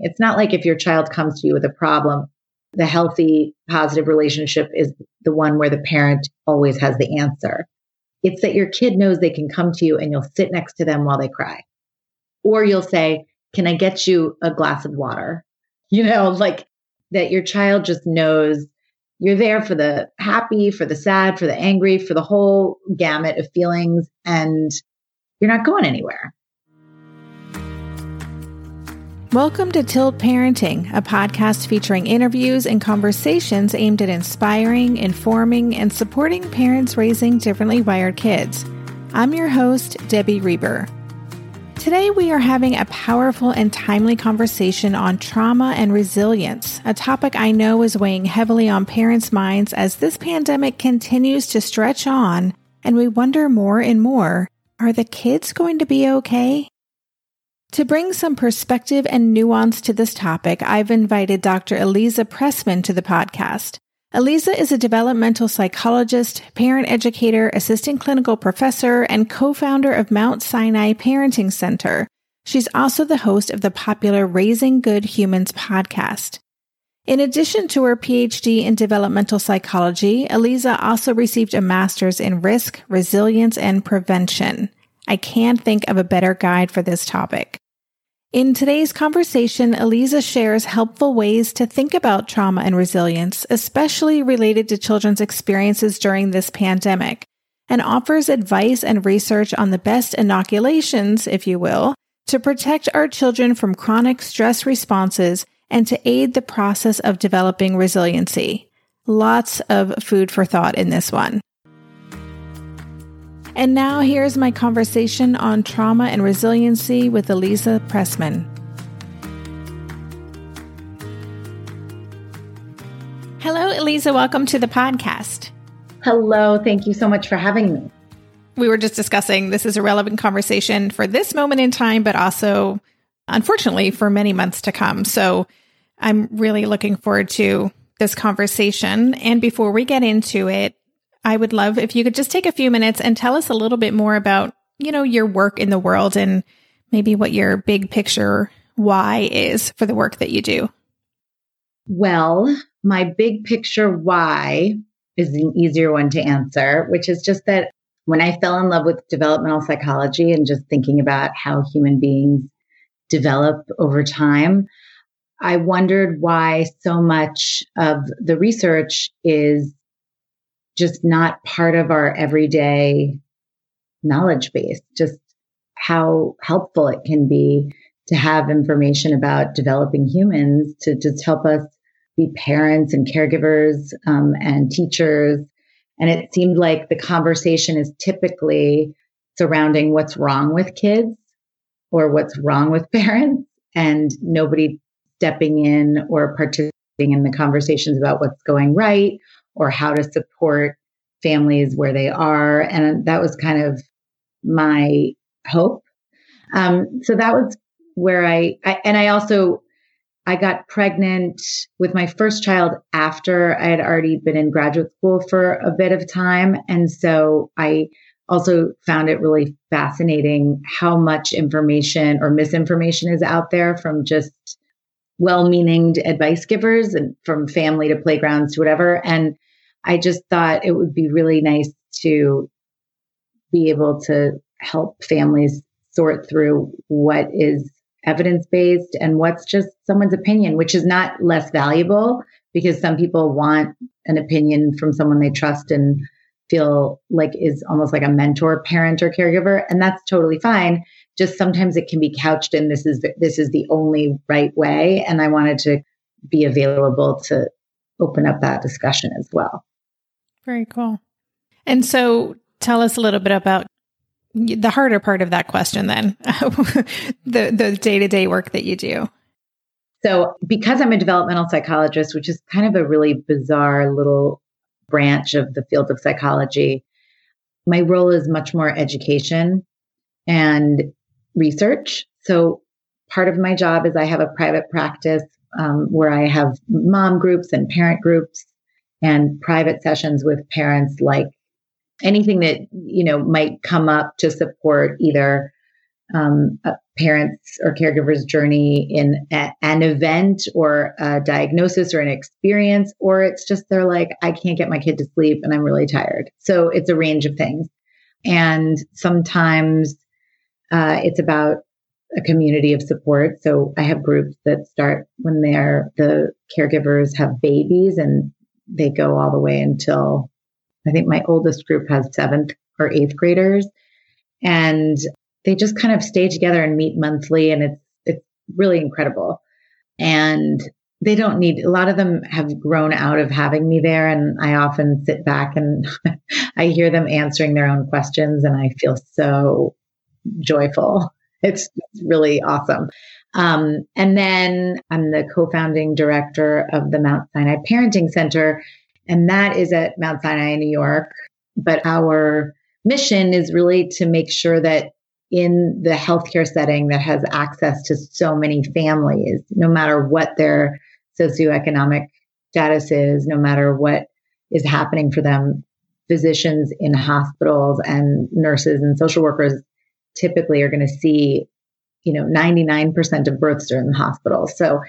It's not like if your child comes to you with a problem, the healthy, positive relationship is the one where the parent always has the answer. It's that your kid knows they can come to you and you'll sit next to them while they cry. Or you'll say, Can I get you a glass of water? You know, like that your child just knows you're there for the happy, for the sad, for the angry, for the whole gamut of feelings, and you're not going anywhere. Welcome to Tilt Parenting, a podcast featuring interviews and conversations aimed at inspiring, informing, and supporting parents raising differently wired kids. I'm your host, Debbie Reber. Today, we are having a powerful and timely conversation on trauma and resilience, a topic I know is weighing heavily on parents' minds as this pandemic continues to stretch on and we wonder more and more are the kids going to be okay? To bring some perspective and nuance to this topic, I've invited Dr. Aliza Pressman to the podcast. Aliza is a developmental psychologist, parent educator, assistant clinical professor, and co-founder of Mount Sinai Parenting Center. She's also the host of the popular Raising Good Humans podcast. In addition to her PhD in developmental psychology, Aliza also received a master's in risk, resilience, and prevention. I can't think of a better guide for this topic. In today's conversation, Aliza shares helpful ways to think about trauma and resilience, especially related to children's experiences during this pandemic, and offers advice and research on the best inoculations, if you will, to protect our children from chronic stress responses and to aid the process of developing resiliency. Lots of food for thought in this one. And now here's my conversation on trauma and resiliency with Aliza Pressman. Hello, Aliza. Welcome to the podcast. Hello. Thank you so much for having me. We were just discussing this is a relevant conversation for this moment in time, but also, unfortunately, for many months to come. So I'm really looking forward to this conversation. And before we get into it, I would love if you could just take a few minutes and tell us a little bit more about, you know, your work in the world and maybe what your big picture why is for the work that you do. Well, my big picture why is an easier one to answer, which is just that when I fell in love with developmental psychology and just thinking about how human beings develop over time, I wondered why so much of the research is just not part of our everyday knowledge base, just how helpful it can be to have information about developing humans to just help us be parents and caregivers um, and teachers. And it seemed like the conversation is typically surrounding what's wrong with kids or what's wrong with parents and nobody stepping in or participating in the conversations about what's going right or how to support families where they are. And that was kind of my hope. Um, so that was where I, I, and I also, I got pregnant with my first child after I had already been in graduate school for a bit of time. And so I also found it really fascinating how much information or misinformation is out there from just well meaning advice givers and from family to playgrounds to whatever. And I just thought it would be really nice to be able to help families sort through what is evidence based and what's just someone's opinion, which is not less valuable because some people want an opinion from someone they trust and feel like is almost like a mentor, parent, or caregiver. And that's totally fine. Just sometimes it can be couched in this is this is the only right way. And I wanted to be available to open up that discussion as well. Very cool. And so tell us a little bit about the harder part of that question then the the day-to-day work that you do so because i'm a developmental psychologist which is kind of a really bizarre little branch of the field of psychology my role is much more education and research. So part of my job is i have a private practice um, where i have mom groups and parent groups and private sessions with parents like anything that you know might come up to support either um, parents or caregivers journey in a, an event or a diagnosis or an experience or it's just they're like i can't get my kid to sleep and i'm really tired. So it's a range of things. And sometimes uh, it's about a community of support so i have groups that start when they're the caregivers have babies and they go all the way until i think my oldest group has seventh or eighth graders and they just kind of stay together and meet monthly and it's it's really incredible. And they don't need a lot of them have grown out of having me there and I often sit back and I hear them answering their own questions and I feel so joyful. It's, really awesome. Um, and then I'm the co-founding director of the Mount Sinai Parenting Center, and that is at Mount Sinai in New York. But our mission is really to make sure that in the healthcare setting that has access to so many families, no matter what their socioeconomic status is, no matter what is happening for them, physicians in hospitals and nurses and social workers typically are going to see, you know, 99% of births are in the hospital. So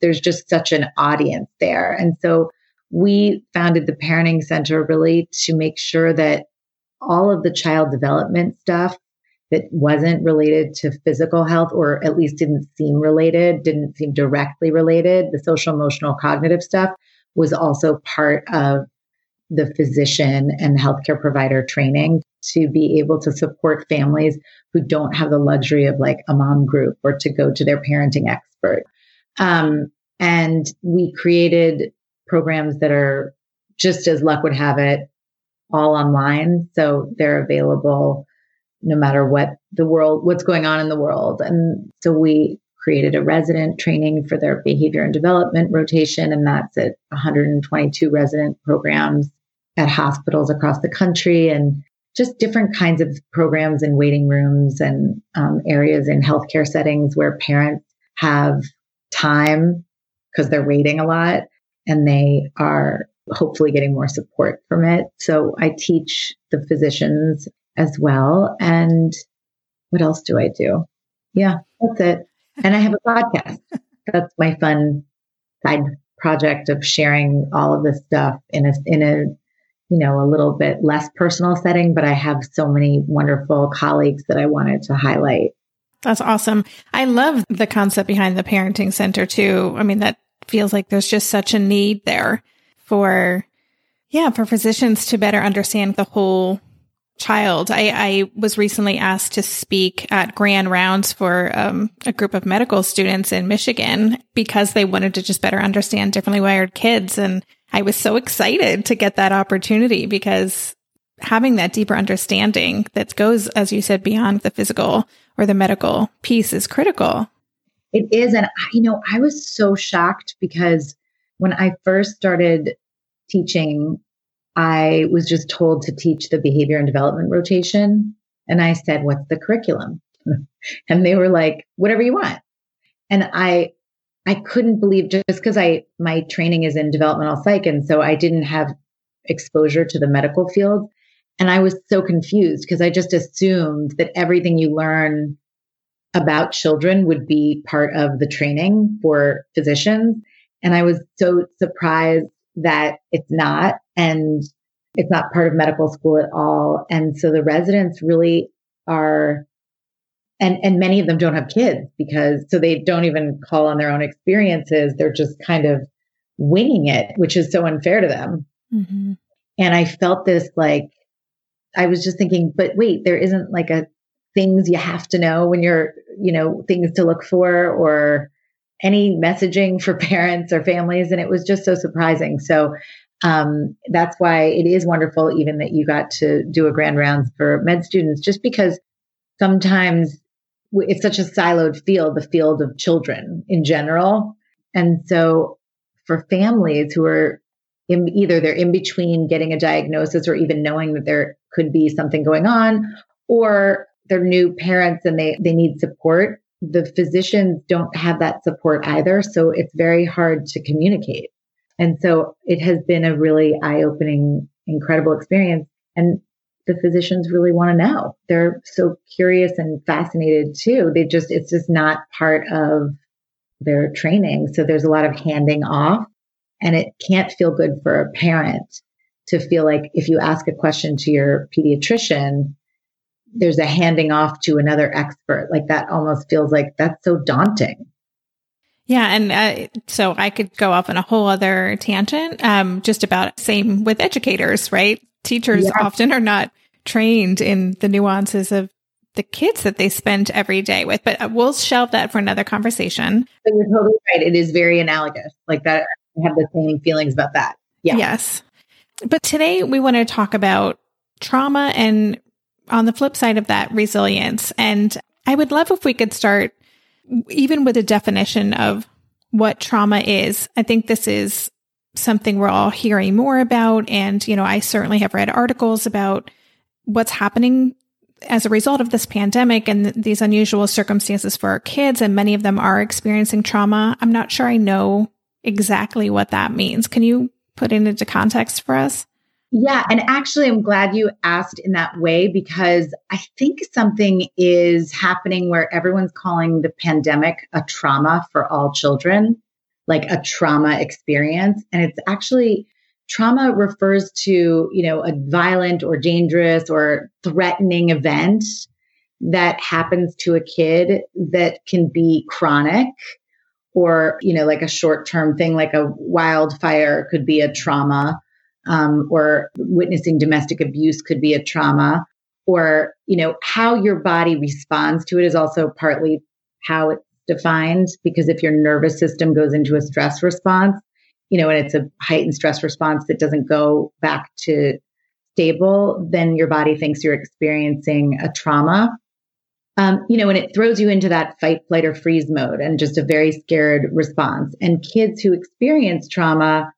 there's just such an audience there. And so we founded the Parenting Center really to make sure that all of the child development stuff that wasn't related to physical health or at least didn't seem related, didn't seem directly related, the social, emotional, cognitive stuff was also part of the physician and healthcare provider training to be able to support families who don't have the luxury of like a mom group or to go to their parenting expert. Um, and we created programs that are just as luck would have it, all online. So they're available no matter what the world, what's going on in the world. And so we created a resident training for their behavior and development rotation, and that's at 122 resident programs at hospitals across the country and just different kinds of programs and waiting rooms and um, areas in healthcare settings where parents have time because they're waiting a lot and they are hopefully getting more support from it. So I teach the physicians as well. And what else do I do? Yeah, that's it. And I have a podcast. That's my fun side project of sharing all of this stuff in a in a you know a little bit less personal setting, but I have so many wonderful colleagues that I wanted to highlight. That's awesome. I love the concept behind the parenting center too. I mean, that feels like there's just such a need there for yeah, for physicians to better understand the whole child. I, I was recently asked to speak at grand rounds for um, a group of medical students in Michigan because they wanted to just better understand differently wired kids. And I was so excited to get that opportunity because having that deeper understanding that goes, as you said, beyond the physical or the medical piece is critical. It is. And, you know, I was so shocked because when I first started teaching I was just told to teach the behavior and development rotation. And I said, What's the curriculum? and they were like, Whatever you want. And I, I couldn't believe just because I, my training is in developmental psych. And so I didn't have exposure to the medical field. And I was so confused because I just assumed that everything you learn about children would be part of the training for physicians. And I was so surprised that it's not and it's not part of medical school at all. And so the residents really are and and many of them don't have kids because so they don't even call on their own experiences. They're just kind of winging it, which is so unfair to them. Mm-hmm. And I felt this like I was just thinking, but wait, there isn't like a things you have to know when you're, you know, things to look for or any messaging for parents or families. And it was just so surprising. So um, that's why it is wonderful, even that you got to do a grand rounds for med students, just because sometimes it's such a siloed field, the field of children in general. And so for families who are in, either they're in between getting a diagnosis or even knowing that there could be something going on, or they're new parents and they, they need support the physicians don't have that support either. So it's very hard to communicate. And so it has been a really eye opening, incredible experience. And the physicians really want to know. They're so curious and fascinated too. They just, it's just not part of their training. So there's a lot of handing off and it can't feel good for a parent to feel like if you ask a question to your pediatrician, there's a handing off to another expert. Like that almost feels like that's so daunting. Yeah. And uh, so I could go off on a whole other tangent, um, just about same with educators, right? Teachers yeah. often are not trained in the nuances of the kids that they spend every day with, but uh, we'll shelve that for another conversation. But you're totally right. It is very analogous. Like that. I have the same feelings about that. Yeah. Yes. But today we want to talk about trauma and on the flip side of that, resilience. And I would love if we could start even with a definition of what trauma is. I think this is something we're all hearing more about. And, you know, I certainly have read articles about what's happening as a result of this pandemic and th- these unusual circumstances for our kids. And many of them are experiencing trauma. I'm not sure I know exactly what that means. Can you put it into context for us? Yeah. And actually, I'm glad you asked in that way because I think something is happening where everyone's calling the pandemic a trauma for all children, like a trauma experience. And it's actually trauma refers to, you know, a violent or dangerous or threatening event that happens to a kid that can be chronic or, you know, like a short term thing, like a wildfire could be a trauma um, or witnessing domestic abuse could be a trauma or you know how your body responds to it is also partly how it's defined because if your nervous system goes into a stress response you know and it's a heightened stress response that doesn't go back to stable then your body thinks you're experiencing a trauma um, you know and it throws you into that fight flight or freeze mode and just a very scared response and kids who experience trauma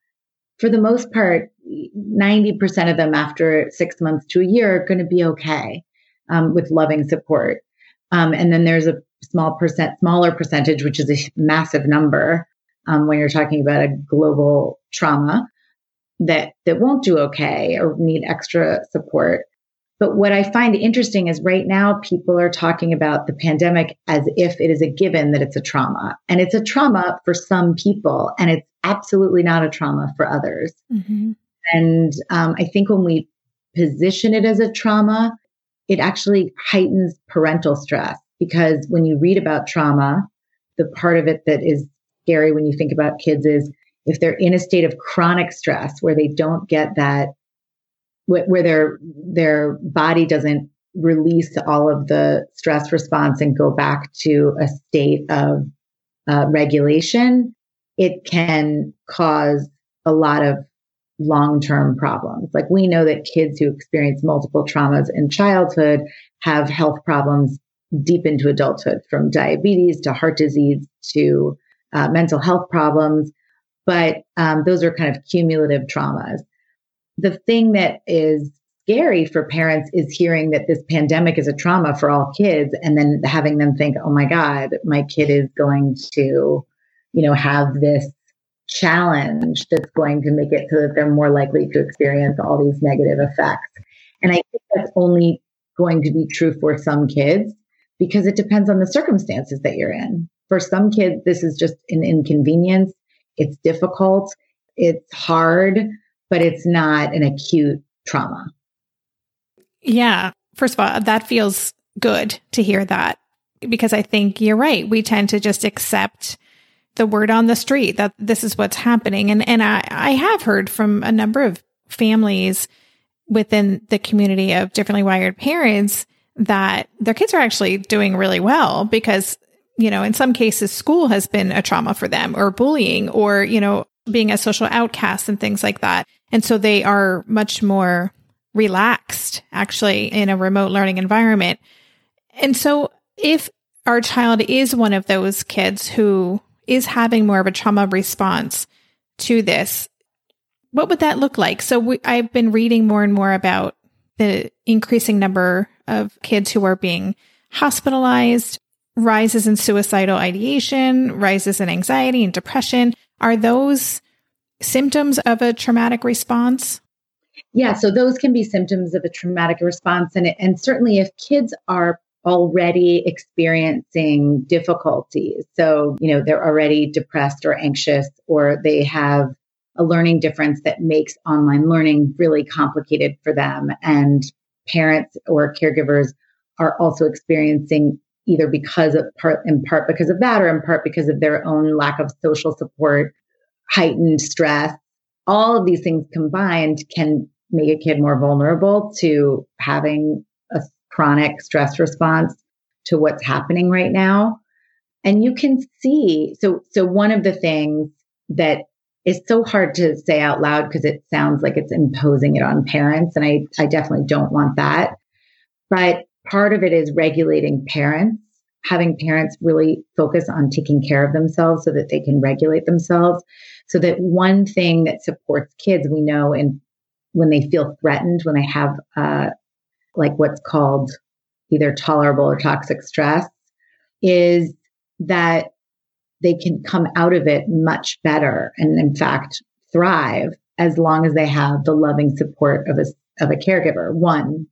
for the most part 90% of them after six months to a year are going to be okay um, with loving support. Um, and then there's a small percent, smaller percentage, which is a massive number um, when you're talking about a global trauma that that won't do okay or need extra support. But what I find interesting is right now people are talking about the pandemic as if it is a given that it's a trauma. And it's a trauma for some people, and it's absolutely not a trauma for others. Mm-hmm. And um, I think when we position it as a trauma, it actually heightens parental stress because when you read about trauma, the part of it that is scary when you think about kids is if they're in a state of chronic stress where they don't get that where their their body doesn't release all of the stress response and go back to a state of uh, regulation, it can cause a lot of long term problems. Like we know that kids who experience multiple traumas in childhood have health problems deep into adulthood, from diabetes to heart disease to uh, mental health problems. But um, those are kind of cumulative traumas. The thing that is scary for parents is hearing that this pandemic is a trauma for all kids and then having them think, oh my God, my kid is going to, you know, have this challenge that's going to make it so that they're more likely to experience all these negative effects. And I think that's only going to be true for some kids because it depends on the circumstances that you're in. For some kids, this is just an inconvenience. It's difficult. It's hard, but it's not an acute trauma. Yeah. First of all, that feels good to hear that because I think you're right. We tend to just accept the word on the street that this is what's happening. And, and I, I have heard from a number of families within the community of differently wired parents that their kids are actually doing really well because, you know, in some cases, school has been a trauma for them or bullying or, you know, being a social outcast and things like that. And so they are much more relaxed actually in a remote learning environment. And so if our child is one of those kids who is having more of a trauma response to this, what would that look like? So we, I've been reading more and more about the increasing number of kids who are being hospitalized, rises in suicidal ideation, rises in anxiety and depression. Are those symptoms of a traumatic response? Yeah, so those can be symptoms of a traumatic response. And, and certainly if kids are already experiencing difficulties, so, you know, they're already depressed or anxious, or they have a learning difference that makes online learning really complicated for them, and parents or caregivers are also experiencing either because of part in part because of that or in part because of their own lack of social support heightened stress all of these things combined can make a kid more vulnerable to having a chronic stress response to what's happening right now. And you can see, so, so one of the things that is so hard to say out loud because it sounds like it's imposing it on parents. And I, I definitely don't want that. But part of it is regulating parents, having parents really focus on taking care of themselves so that they can regulate themselves. So that one thing that supports kids, we know in when they feel threatened, when they have uh, like what's called either tolerable or toxic stress, is that they can come out of it much better and, in fact, thrive as long as they have the loving support of a of a caregiver, one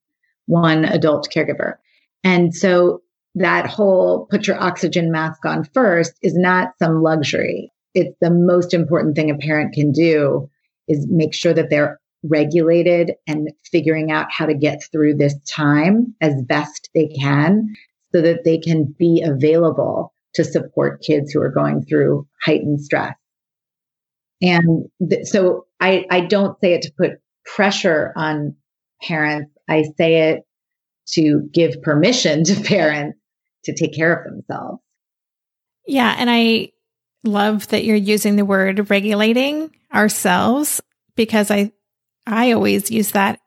one adult caregiver. And so that whole put your oxygen mask on first is not some luxury. It's the most important thing a parent can do is make sure that they're regulated and figuring out how to get through this time as best they can so that they can be available to support kids who are going through heightened stress. And th- so I, I don't say it to put pressure on parents. I say it to give permission to parents to take care of themselves. Yeah. And I love that you're using the word regulating ourselves because I I always use that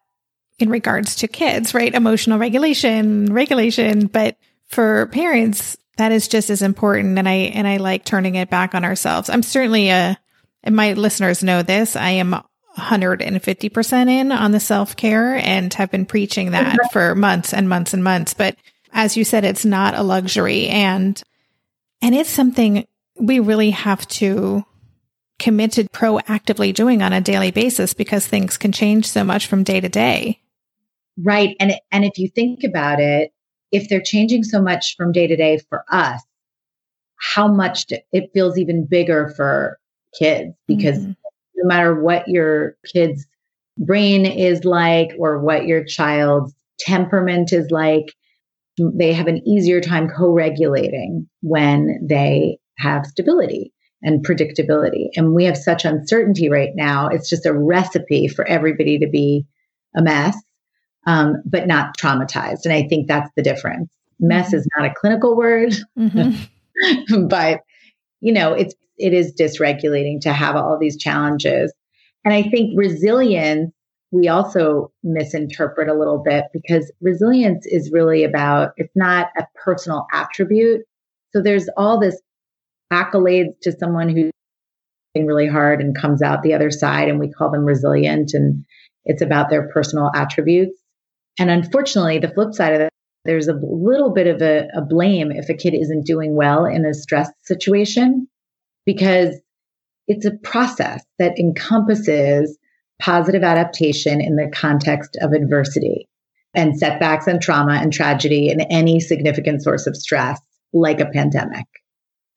in regards to kids, right? Emotional regulation, regulation, but for parents that is just as important and I and I like turning it back on ourselves. I'm certainly a and my listeners know this, I am 150% in on the self-care and have been preaching that for months and months and months, but as you said it's not a luxury and and it's something we really have to commit to proactively doing on a daily basis because things can change so much from day to day. Right. And and if you think about it, if they're changing so much from day to day for us, how much it feels even bigger for kids because mm-hmm. no matter what your kid's brain is like or what your child's temperament is like, they have an easier time co-regulating when they have stability and predictability. And we have such uncertainty right now. It's just a recipe for everybody to be a mess, um, but not traumatized. And I think that's the difference. Mess mm-hmm. is not a clinical word, mm-hmm. but you know, it's it is dysregulating to have all these challenges. And I think resilience we also misinterpret a little bit because resilience is really about it's not a personal attribute. So there's all this accolades to someone who's really hard and comes out the other side and we call them resilient and it's about their personal attributes and unfortunately the flip side of it there's a little bit of a, a blame if a kid isn't doing well in a stress situation because it's a process that encompasses positive adaptation in the context of adversity and setbacks and trauma and tragedy and any significant source of stress like a pandemic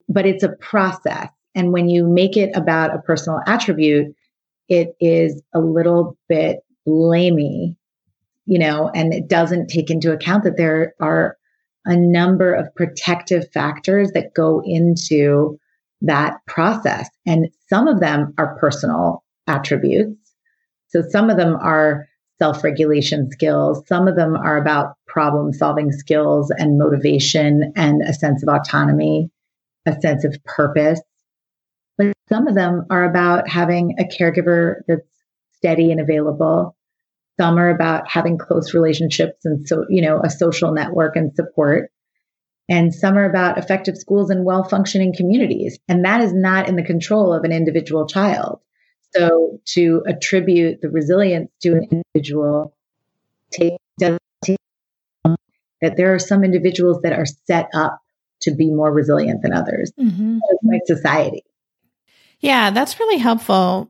but it's a process. And when you make it about a personal attribute, it is a little bit blamey, you know, and it doesn't take into account that there are a number of protective factors that go into that process. And some of them are personal attributes. So some of them are self regulation skills. Some of them are about problem solving skills and motivation and a sense of autonomy a sense of purpose. But some of them are about having a caregiver that's steady and available. Some are about having close relationships and so, you know, a social network and support. And some are about effective schools and well functioning communities. And that is not in the control of an individual child. So to attribute the resilience to an individual take, does take that there are some individuals that are set up to be more resilient than others, mm-hmm. like society. Yeah, that's really helpful.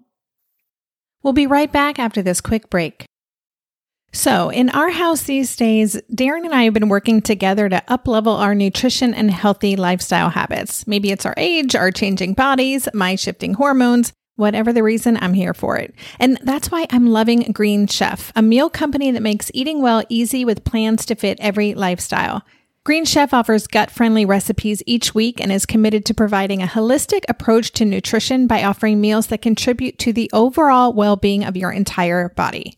We'll be right back after this quick break. So, in our house these days, Darren and I have been working together to uplevel our nutrition and healthy lifestyle habits. Maybe it's our age, our changing bodies, my shifting hormones. Whatever the reason, I'm here for it. And that's why I'm loving Green Chef, a meal company that makes eating well easy with plans to fit every lifestyle. Green Chef offers gut friendly recipes each week and is committed to providing a holistic approach to nutrition by offering meals that contribute to the overall well being of your entire body.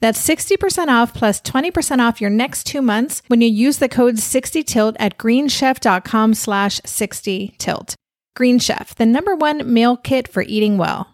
That's 60% off plus 20% off your next two months when you use the code 60tilt at greenchef.com slash 60tilt. Green Chef, the number one meal kit for eating well.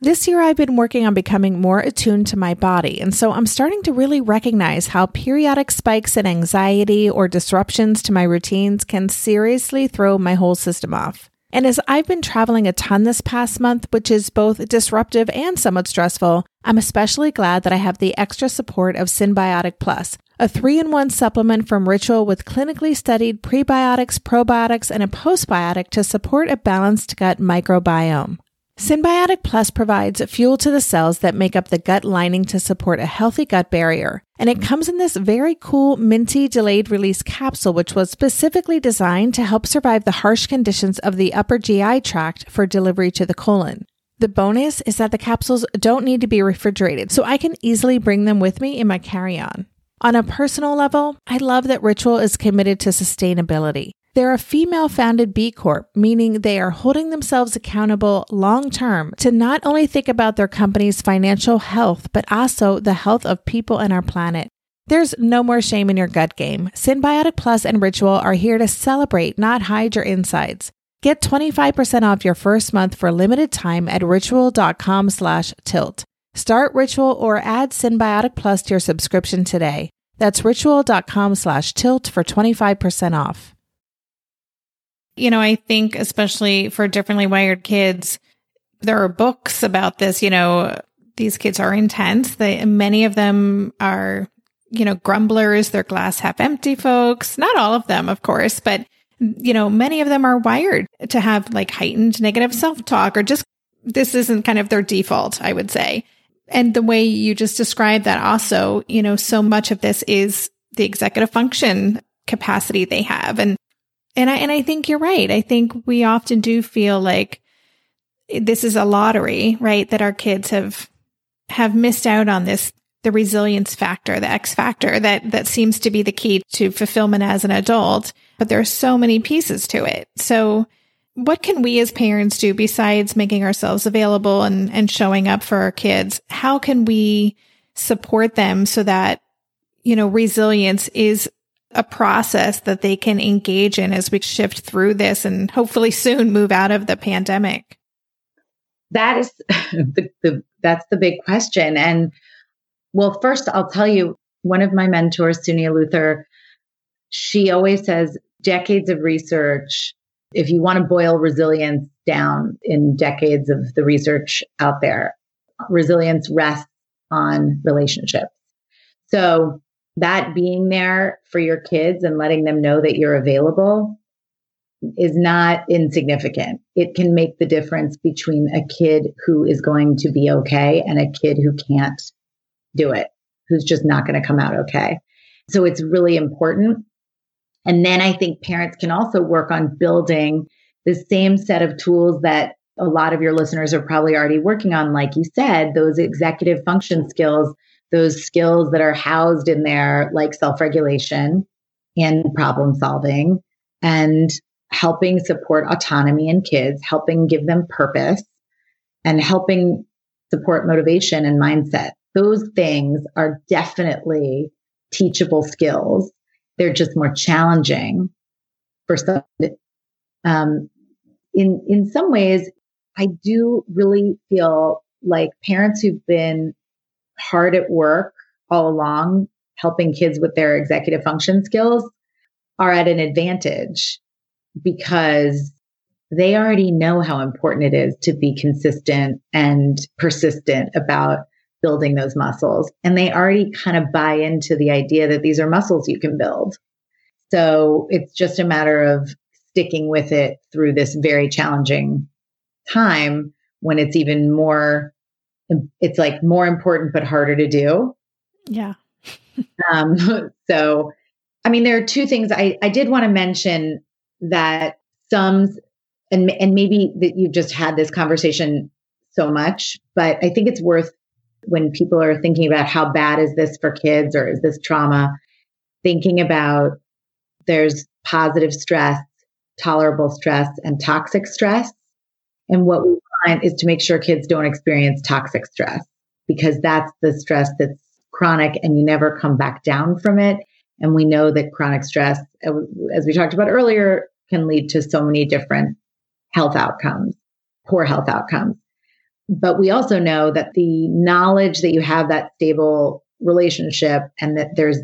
This year, I've been working on becoming more attuned to my body, and so I'm starting to really recognize how periodic spikes in anxiety or disruptions to my routines can seriously throw my whole system off. And as I've been traveling a ton this past month, which is both disruptive and somewhat stressful, I'm especially glad that I have the extra support of Synbiotic Plus, a three in one supplement from Ritual with clinically studied prebiotics, probiotics, and a postbiotic to support a balanced gut microbiome. Synbiotic Plus provides fuel to the cells that make up the gut lining to support a healthy gut barrier. And it comes in this very cool minty delayed release capsule, which was specifically designed to help survive the harsh conditions of the upper GI tract for delivery to the colon. The bonus is that the capsules don't need to be refrigerated, so I can easily bring them with me in my carry on. On a personal level, I love that Ritual is committed to sustainability. They're a female founded B Corp, meaning they are holding themselves accountable long term to not only think about their company's financial health, but also the health of people and our planet. There's no more shame in your gut game. Synbiotic Plus and Ritual are here to celebrate, not hide your insides. Get 25% off your first month for limited time at ritual.com slash tilt. Start Ritual or add Synbiotic Plus to your subscription today. That's ritual.com slash tilt for 25% off you know, I think especially for differently wired kids, there are books about this, you know, these kids are intense. They, many of them are, you know, grumblers. They're glass half empty folks. Not all of them, of course, but you know, many of them are wired to have like heightened negative self talk or just this isn't kind of their default, I would say. And the way you just described that also, you know, so much of this is the executive function capacity they have. And and I, and I think you're right. I think we often do feel like this is a lottery, right? That our kids have, have missed out on this, the resilience factor, the X factor that, that seems to be the key to fulfillment as an adult. But there are so many pieces to it. So what can we as parents do besides making ourselves available and, and showing up for our kids? How can we support them so that, you know, resilience is a process that they can engage in as we shift through this and hopefully soon move out of the pandemic? That is the, the that's the big question. And well, first I'll tell you, one of my mentors, Suniya Luthar, she always says decades of research. If you want to boil resilience down in decades of the research out there, resilience rests on relationships. So that being there for your kids and letting them know that you're available is not insignificant. It can make the difference between a kid who is going to be okay and a kid who can't do it, who's just not going to come out okay. So it's really important. And then I think parents can also work on building the same set of tools that a lot of your listeners are probably already working on, like you said, those executive function skills those skills that are housed in there, like self regulation and problem solving and helping support autonomy in kids, helping give them purpose, and helping support motivation and mindset. Those things are definitely teachable skills. They're just more challenging for some. Um, in in some ways, I do really feel like parents who've been hard at work all along, helping kids with their executive function skills, are at an advantage because they already know how important it is to be consistent and persistent about building those muscles. And they already kind of buy into the idea that these are muscles you can build. So it's just a matter of sticking with it through this very challenging time when it's even more, it's like more important, but harder to do. Yeah. um, so, I mean, there are two things I, I did want to mention that some and and maybe that you've just had this conversation so much, but I think it's worth when people are thinking about how bad is this for kids or is this trauma, thinking about there's positive stress, tolerable stress, and toxic stress. And what we find is to make sure kids don't experience toxic stress because that's the stress that's chronic and you never come back down from it. And we know that chronic stress, as we talked about earlier, can lead to so many different health outcomes, poor health outcomes. But we also know that the knowledge that you have that stable relationship and that there's,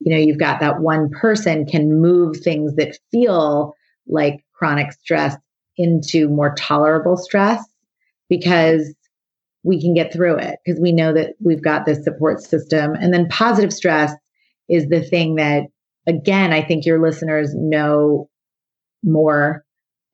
you know, you've got that one person can move things that feel like chronic stress into more tolerable stress because we can get through it because we know that we've got this support system. And then positive stress is the thing that, again, I think your listeners know more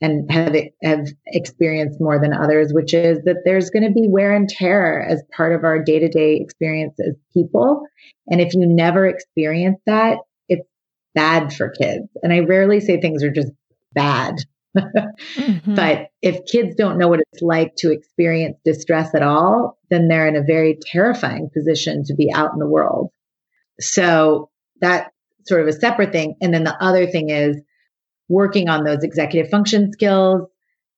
and have have experienced more than others, which is that there's going to be wear and tear as part of our day to day experience as people. And if you never experience that, it's bad for kids. And I rarely say things are just bad. mm-hmm. But if kids don't know what it's like to experience distress at all, then they're in a very terrifying position to be out in the world. So that's sort of a separate thing. And then the other thing is working on those executive function skills.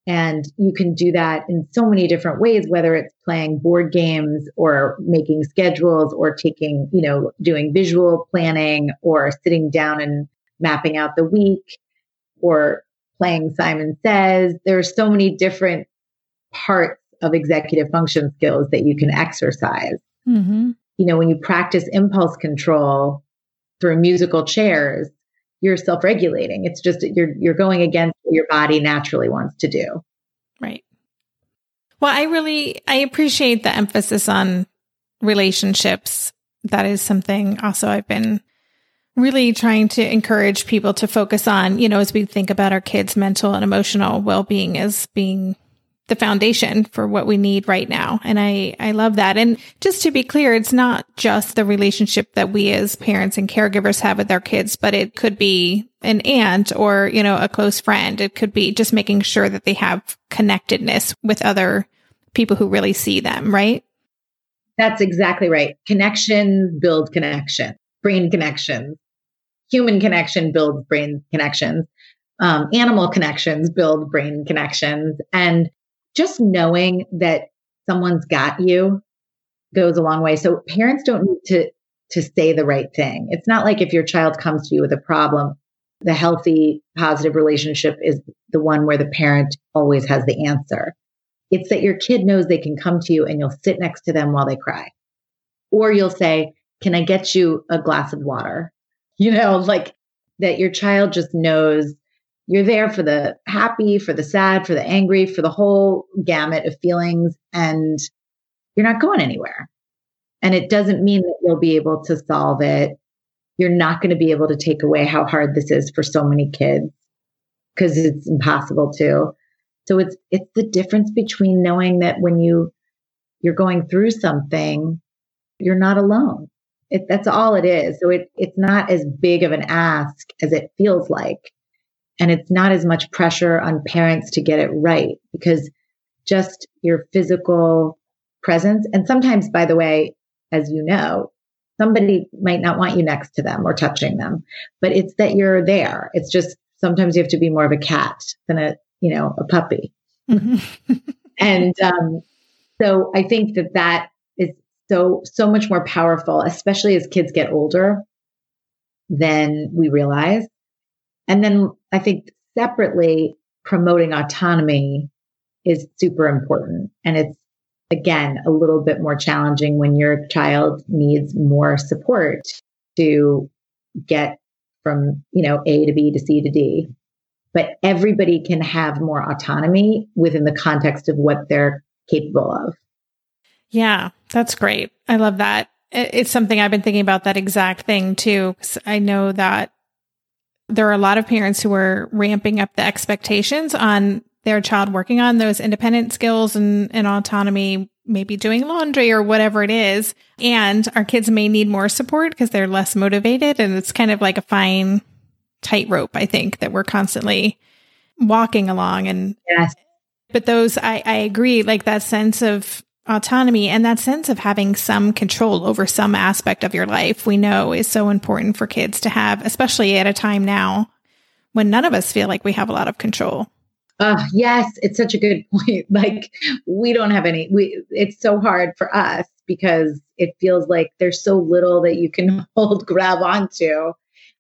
And you can do that in so many different ways, whether it's playing board games or making schedules or taking, you know, doing visual planning or sitting down and mapping out the week or playing Simon Says. There are so many different parts of executive function skills that you can exercise. Mm-hmm. You know, when you practice impulse control through musical chairs, you're self-regulating. It's just you're you're going against what your body naturally wants to do. Right. Well, I really I appreciate the emphasis on relationships. That is something also I've been really trying to encourage people to focus on, you know, as we think about our kids' mental and emotional well-being as being the foundation for what we need right now. And I, I love that. And just to be clear, it's not just the relationship that we as parents and caregivers have with our kids, but it could be an aunt or, you know, a close friend. It could be just making sure that they have connectedness with other people who really see them, right? That's exactly right. Connections build connection, brain connections. Human connection builds brain connections. Um, animal connections build brain connections. And just knowing that someone's got you goes a long way. So parents don't need to to say the right thing. It's not like if your child comes to you with a problem, the healthy positive relationship is the one where the parent always has the answer. It's that your kid knows they can come to you and you'll sit next to them while they cry. Or you'll say, "Can I get you a glass of water?" You know, like that your child just knows you're there for the happy, for the sad, for the angry, for the whole gamut of feelings, and you're not going anywhere. And it doesn't mean that you'll be able to solve it. You're not going to be able to take away how hard this is for so many kids because it's impossible to. So it's it's the difference between knowing that when you you're going through something, you're not alone. It, that's all it is. So it, it's not as big of an ask as it feels like. And it's not as much pressure on parents to get it right because just your physical presence. And sometimes, by the way, as you know, somebody might not want you next to them or touching them, but it's that you're there. It's just sometimes you have to be more of a cat than a, you know, a puppy. Mm-hmm. and um, so I think that that is so, so much more powerful, especially as kids get older than we realize. And then I think separately, promoting autonomy is super important. And it's again a little bit more challenging when your child needs more support to get from, you know, A to B to C to D. But everybody can have more autonomy within the context of what they're capable of. Yeah, that's great. I love that. It's something I've been thinking about that exact thing too. I know that there are a lot of parents who are ramping up the expectations on their child working on those independent skills and, and autonomy, maybe doing laundry or whatever it is. And our kids may need more support because they're less motivated. And it's kind of like a fine tightrope, I think, that we're constantly walking along. And yes. but those, I, I agree, like that sense of autonomy and that sense of having some control over some aspect of your life, we know is so important for kids to have, especially at a time now when none of us feel like we have a lot of control. Uh, yes, it's such a good point. Like we don't have any, we, it's so hard for us because it feels like there's so little that you can hold, grab onto.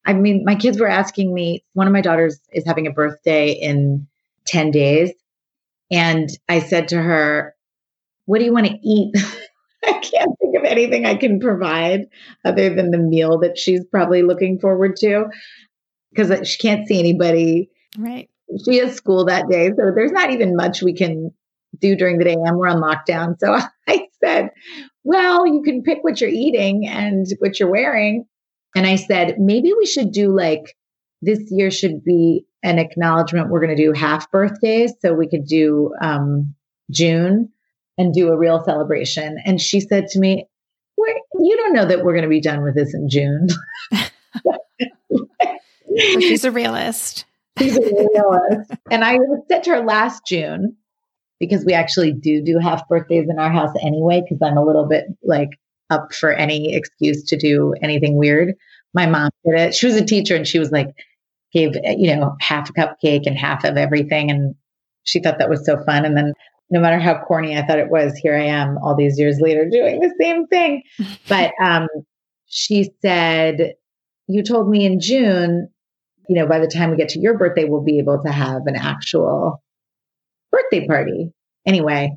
I mean, my kids were asking me, one of my daughters is having a birthday in 10 days. And I said to her, What do you want to eat? I can't think of anything I can provide other than the meal that she's probably looking forward to because she can't see anybody. Right she has school that day. So there's not even much we can do during the day and we're on lockdown. So I said, well, you can pick what you're eating and what you're wearing. And I said, maybe we should do like this year should be an acknowledgement. We're going to do half birthdays. So we could do um, June and do a real celebration. And she said to me, you don't know that we're going to be done with this in June. she's a realist. She's a realist. and I said to her last June, because we actually do do half birthdays in our house anyway, because I'm a little bit like up for any excuse to do anything weird. My mom did it. She was a teacher and she was like, gave, you know, half a cupcake and half of everything. And she thought that was so fun. And then no matter how corny I thought it was, here I am all these years later doing the same thing. but um, she said, You told me in June you know, by the time we get to your birthday, we'll be able to have an actual birthday party. Anyway,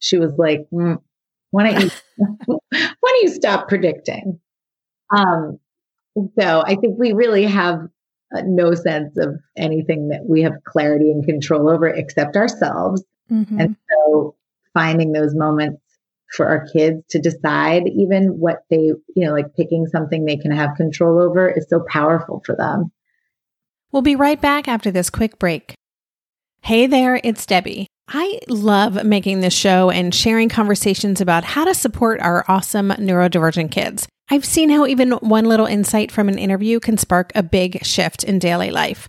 she was like, mm, why don't you, why don't you stop predicting? Um, so I think we really have uh, no sense of anything that we have clarity and control over except ourselves. Mm-hmm. And so finding those moments for our kids to decide even what they, you know, like picking something they can have control over is so powerful for them. We'll be right back after this quick break. Hey there, it's Debbie. I love making this show and sharing conversations about how to support our awesome neurodivergent kids. I've seen how even one little insight from an interview can spark a big shift in daily life.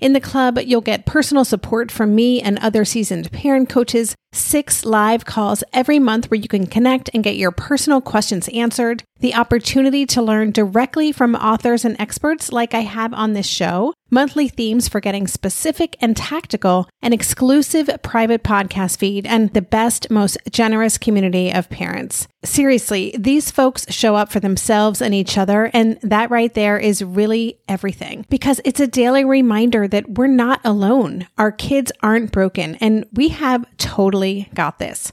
In the club, you'll get personal support from me and other seasoned parent coaches, six live calls every month where you can connect and get your personal questions answered, the opportunity to learn directly from authors and experts like I have on this show, monthly themes for getting specific and tactical, an exclusive private podcast feed, and the best, most generous community of parents. Seriously, these folks show up for themselves and each other, and that right there is really everything because it's a daily reminder that we're not alone. Our kids aren't broken, and we have totally got this.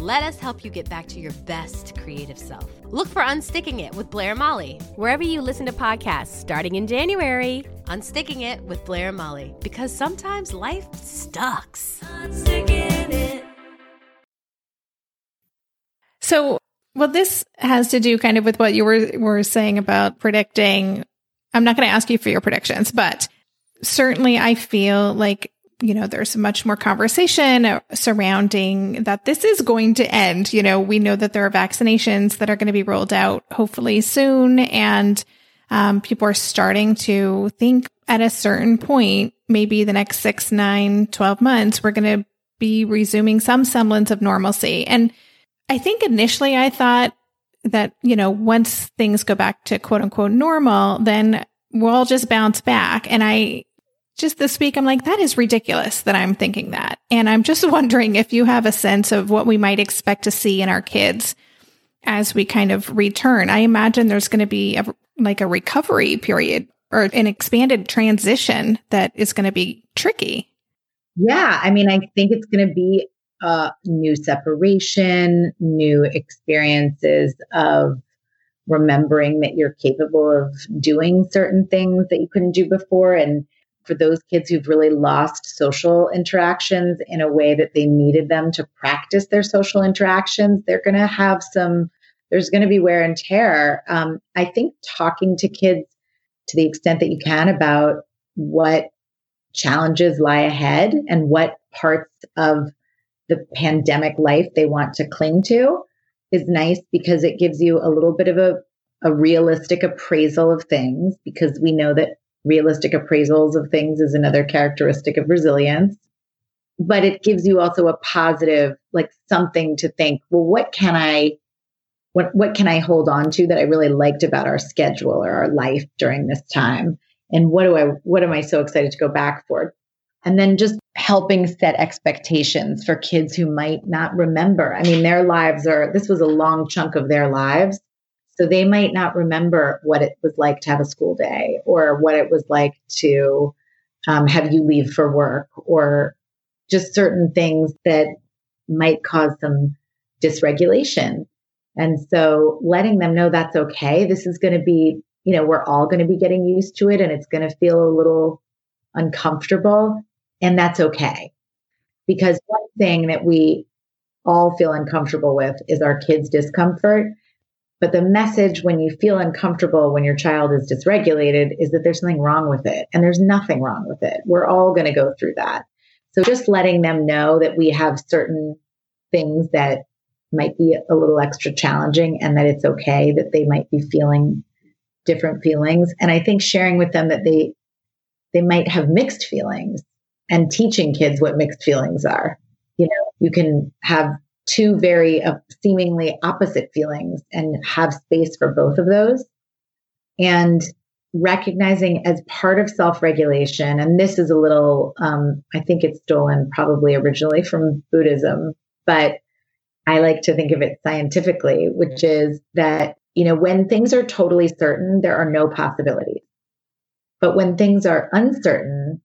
Let us help you get back to your best creative self. Look for Unsticking It with Blair and Molly, wherever you listen to podcasts starting in January. Unsticking It with Blair and Molly, because sometimes life sucks. So, well, this has to do kind of with what you were were saying about predicting. I'm not going to ask you for your predictions, but certainly I feel like you know there's much more conversation surrounding that this is going to end. You know, we know that there are vaccinations that are going to be rolled out hopefully soon, and um, people are starting to think at a certain point, maybe the next six, nine, 12 months, we're going to be resuming some semblance of normalcy. And I think initially I thought that, you know, once things go back to quote unquote normal, then we'll all just bounce back. And I just this week, I'm like, that is ridiculous that I'm thinking that. And I'm just wondering if you have a sense of what we might expect to see in our kids as we kind of return. I imagine there's going to be a, like a recovery period or an expanded transition that is going to be tricky. Yeah. I mean, I think it's going to be a new separation, new experiences of remembering that you're capable of doing certain things that you couldn't do before. And for those kids who've really lost social interactions in a way that they needed them to practice their social interactions, they're going to have some, there's going to be wear and tear. Um, I think talking to kids to the extent that you can about what challenges lie ahead and what parts of the pandemic life they want to cling to is nice because it gives you a little bit of a, a realistic appraisal of things because we know that realistic appraisals of things is another characteristic of resilience. But it gives you also a positive like something to think well what can i what what can i hold on to that i really liked about our schedule or our life during this time? And what do i what am i so excited to go back for? And then just helping set expectations for kids who might not remember. I mean their lives are this was a long chunk of their lives so they might not remember what it was like to have a school day or what it was like to um, have you leave for work or just certain things that might cause some dysregulation. And so letting them know that's okay. This is going to be, you know, we're all going to be getting used to it and it's going to feel a little uncomfortable. And that's okay. Because one thing that we all feel uncomfortable with is our kids' discomfort. But the message when you feel uncomfortable when your child is dysregulated is that there's something wrong with it. And there's nothing wrong with it. We're all going to go through that. So just letting them know that we have certain things that might be a little extra challenging and that it's okay that they might be feeling different feelings. And I think sharing with them that they they might have mixed feelings and teaching kids what mixed feelings are. You know, you can have two very uh, seemingly opposite feelings and have space for both of those. And recognizing as part of self regulation, and this is a little, um, I think it's stolen probably originally from Buddhism, but I like to think of it scientifically, which is that, you know, when things are totally certain, there are no possibilities. But when things are uncertain,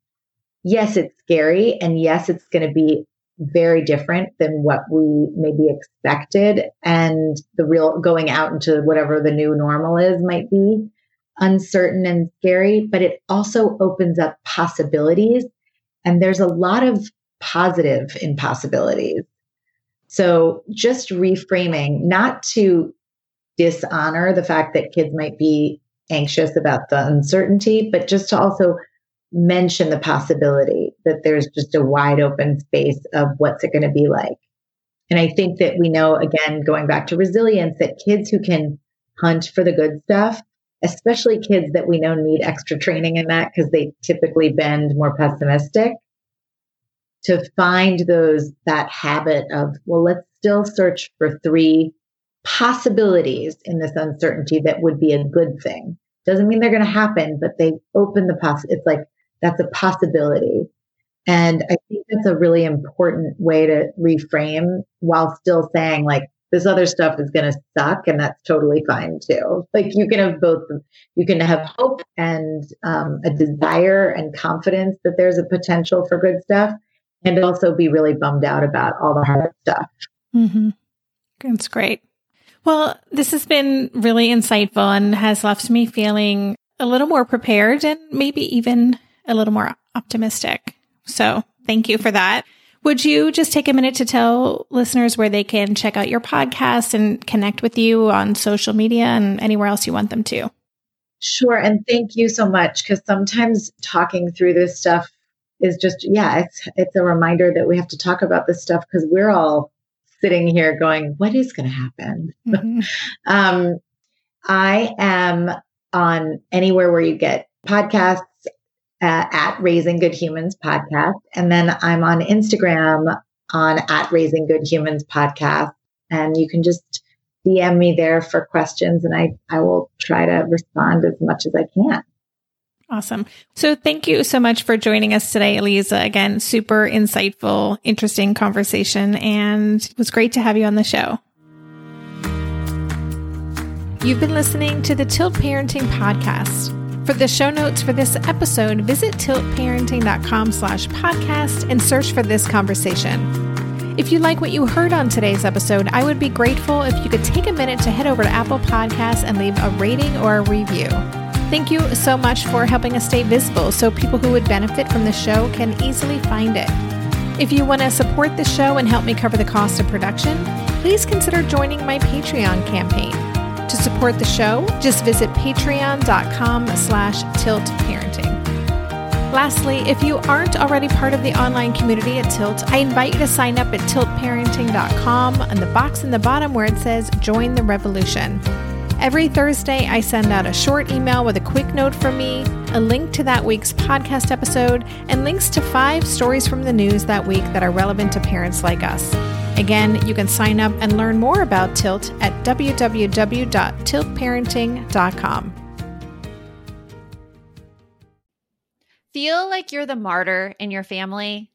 yes, it's scary. And yes, it's going to be very different than what we maybe expected. And the real going out into whatever the new normal is might be uncertain and scary, but it also opens up possibilities. And there's a lot of positive in possibilities. So just reframing, not to dishonor the fact that kids might be anxious about the uncertainty, but just to also mention the possibility that there's just a wide open space of what's it going to be like. And I think that we know, again, going back to resilience, that kids who can hunt for the good stuff, especially kids that we know need extra training in that because they typically bend more pessimistic, to find those, that habit of, well, let's still search for three possibilities in this uncertainty that would be a good thing. Doesn't mean they're going to happen, but they open the poss. It's like that's a possibility. And I think that's a really important way to reframe while still saying like this other stuff is going to suck and that's totally fine too. Like you can have both, you can have hope and um, a desire and confidence that there's a potential for good stuff and also be really bummed out about all the hard stuff. Mm-hmm. That's great. Well, this has been really insightful and has left me feeling a little more prepared and maybe even a little more optimistic. So thank you for that. Would you just take a minute to tell listeners where they can check out your podcast and connect with you on social media and anywhere else you want them to? Sure. And thank you so much because sometimes talking through this stuff is just, yeah, it's, it's a reminder that we have to talk about this stuff because we're all sitting here going, what is going to happen? Mm-hmm. um, I am on anywhere where you get podcasts uh, at Raising Good Humans podcast. And then I'm on Instagram on at Raising Good Humans podcast. And you can just DM me there for questions and I, I will try to respond as much as I can. Awesome. So thank you so much for joining us today, Aliza. Again, super insightful, interesting conversation, and it was great to have you on the show. You've been listening to the Tilt Parenting Podcast. For the show notes for this episode, visit tiltparenting.com slash podcast and search for this conversation. If you like what you heard on today's episode, I would be grateful if you could take a minute to head over to Apple Podcasts and leave a rating or a review. Thank you so much for helping us stay visible so people who would benefit from the show can easily find it. If you want to support the show and help me cover the cost of production, please consider joining my Patreon campaign. To support the show, just visit patreon.com slash tiltparenting. Lastly, if you aren't already part of the online community at Tilt, I invite you to sign up at tiltparenting.com on the box in the bottom where it says Join the Revolution. Every Thursday, I send out a short email with a quick note from me, a link to that week's podcast episode, and links to five stories from the news that week that are relevant to parents like us. Again, you can sign up and learn more about Tilt at www.tiltparenting.com. Feel like you're the martyr in your family?